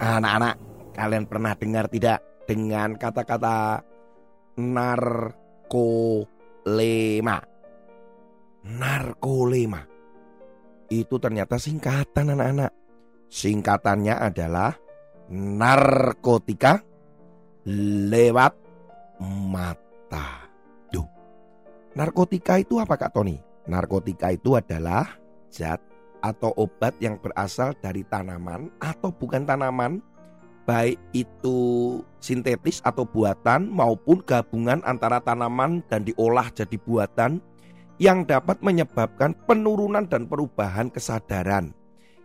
Anak-anak, kalian pernah dengar tidak dengan kata-kata narkolema? Narkolema. Itu ternyata singkatan anak-anak. Singkatannya adalah narkotika lewat mata. Duh. Narkotika itu apa Kak Tony? Narkotika itu adalah zat atau obat yang berasal dari tanaman atau bukan tanaman, baik itu sintetis atau buatan maupun gabungan antara tanaman dan diolah jadi buatan yang dapat menyebabkan penurunan dan perubahan kesadaran,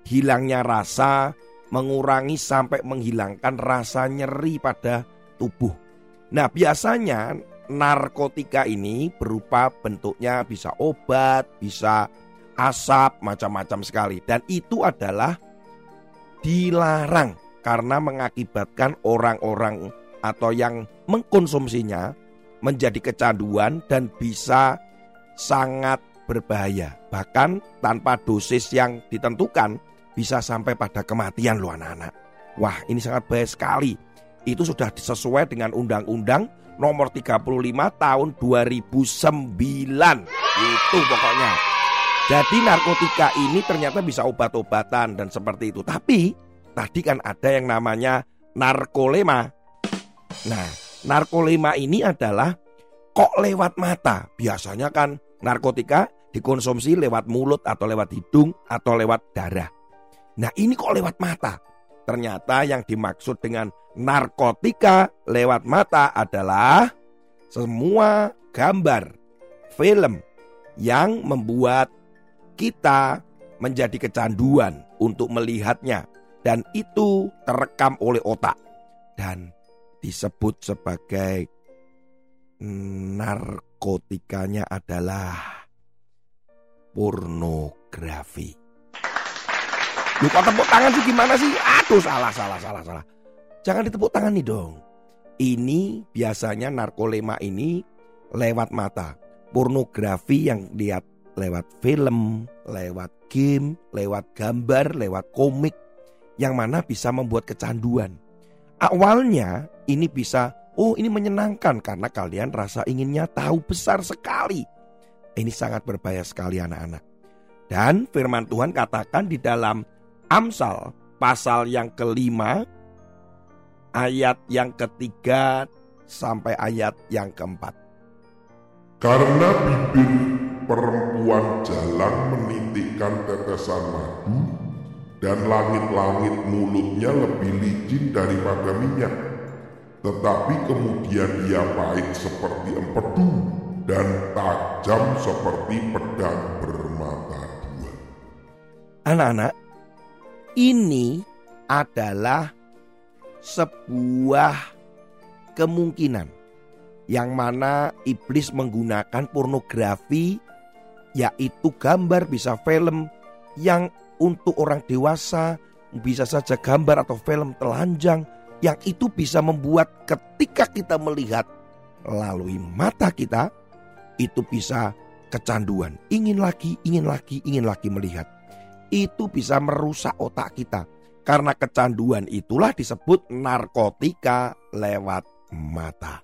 hilangnya rasa, mengurangi sampai menghilangkan rasa nyeri pada tubuh. Nah, biasanya narkotika ini berupa bentuknya bisa obat, bisa asap, macam-macam sekali. Dan itu adalah dilarang karena mengakibatkan orang-orang atau yang mengkonsumsinya menjadi kecanduan dan bisa sangat berbahaya. Bahkan tanpa dosis yang ditentukan bisa sampai pada kematian loh anak-anak. Wah ini sangat bahaya sekali. Itu sudah sesuai dengan Undang-Undang nomor 35 tahun 2009. Itu pokoknya. Jadi narkotika ini ternyata bisa obat-obatan dan seperti itu. Tapi tadi kan ada yang namanya narkolema. Nah, narkolema ini adalah kok lewat mata. Biasanya kan narkotika dikonsumsi lewat mulut atau lewat hidung atau lewat darah. Nah, ini kok lewat mata. Ternyata yang dimaksud dengan narkotika lewat mata adalah semua gambar, film yang membuat kita menjadi kecanduan untuk melihatnya dan itu terekam oleh otak dan disebut sebagai narkotikanya adalah pornografi. Lu kok tepuk tangan sih gimana sih? Aduh salah salah salah salah. Jangan ditepuk tangan nih dong. Ini biasanya narkolema ini lewat mata. Pornografi yang lihat lewat film, lewat game, lewat gambar, lewat komik yang mana bisa membuat kecanduan. Awalnya ini bisa, oh ini menyenangkan karena kalian rasa inginnya tahu besar sekali. Ini sangat berbahaya sekali anak-anak. Dan firman Tuhan katakan di dalam Amsal pasal yang kelima ayat yang ketiga sampai ayat yang keempat. Karena bibir perempuan jalan menitikkan tetesan madu dan langit-langit mulutnya lebih licin daripada minyak. Tetapi kemudian ia pahit seperti empedu dan tajam seperti pedang bermata dua. Anak-anak, ini adalah sebuah kemungkinan yang mana iblis menggunakan pornografi yaitu gambar bisa film yang untuk orang dewasa bisa saja gambar atau film telanjang yang itu bisa membuat ketika kita melihat melalui mata kita itu bisa kecanduan. Ingin lagi ingin lagi ingin lagi melihat. Itu bisa merusak otak kita. Karena kecanduan itulah disebut narkotika lewat mata.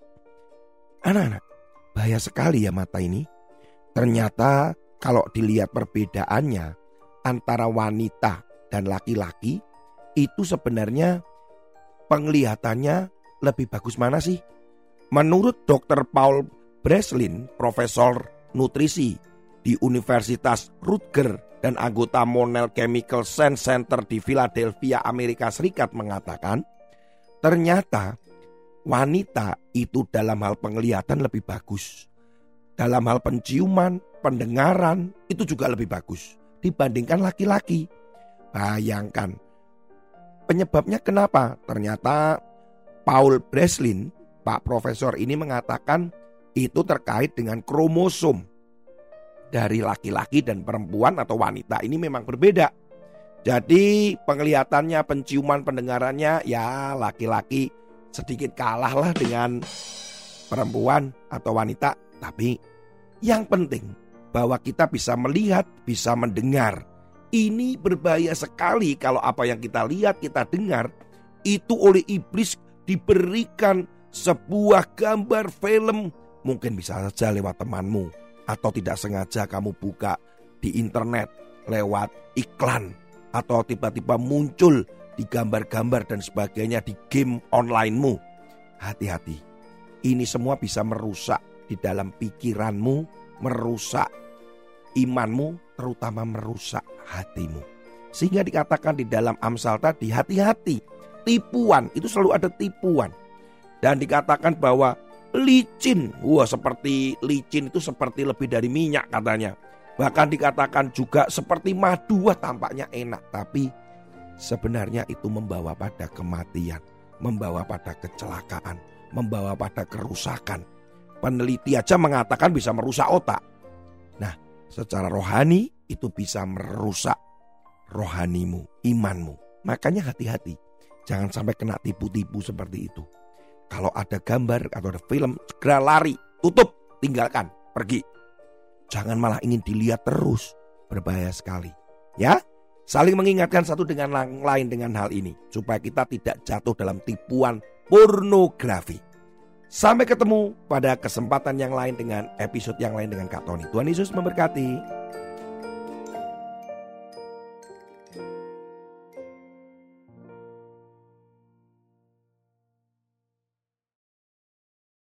Anak-anak bahaya sekali ya mata ini ternyata kalau dilihat perbedaannya antara wanita dan laki-laki itu sebenarnya penglihatannya lebih bagus mana sih? Menurut Dr. Paul Breslin, profesor nutrisi di Universitas Rutger dan anggota Monell Chemical Science Center di Philadelphia, Amerika Serikat mengatakan, ternyata wanita itu dalam hal penglihatan lebih bagus. Dalam hal penciuman, pendengaran itu juga lebih bagus dibandingkan laki-laki. Bayangkan, penyebabnya kenapa? Ternyata Paul Breslin, Pak Profesor ini mengatakan itu terkait dengan kromosom dari laki-laki dan perempuan atau wanita ini memang berbeda. Jadi penglihatannya, penciuman, pendengarannya ya laki-laki sedikit kalah lah dengan perempuan atau wanita. Tapi yang penting bahwa kita bisa melihat, bisa mendengar. Ini berbahaya sekali kalau apa yang kita lihat, kita dengar itu oleh iblis diberikan sebuah gambar film. Mungkin bisa saja lewat temanmu atau tidak sengaja kamu buka di internet lewat iklan atau tiba-tiba muncul di gambar-gambar dan sebagainya di game onlinemu. Hati-hati. Ini semua bisa merusak di dalam pikiranmu, merusak imanmu, terutama merusak hatimu. Sehingga dikatakan di dalam Amsal tadi, hati-hati. Tipuan, itu selalu ada tipuan. Dan dikatakan bahwa licin, wah seperti licin itu seperti lebih dari minyak katanya. Bahkan dikatakan juga seperti madu, wah tampaknya enak. Tapi sebenarnya itu membawa pada kematian, membawa pada kecelakaan, membawa pada kerusakan. Peneliti aja mengatakan bisa merusak otak. Nah, secara rohani itu bisa merusak rohanimu, imanmu. Makanya hati-hati, jangan sampai kena tipu-tipu seperti itu. Kalau ada gambar atau ada film, segera lari, tutup, tinggalkan, pergi. Jangan malah ingin dilihat terus, berbahaya sekali. Ya, saling mengingatkan satu dengan lain dengan hal ini supaya kita tidak jatuh dalam tipuan pornografi. Sampai ketemu pada kesempatan yang lain dengan episode yang lain dengan Kak Tony. Tuhan Yesus memberkati.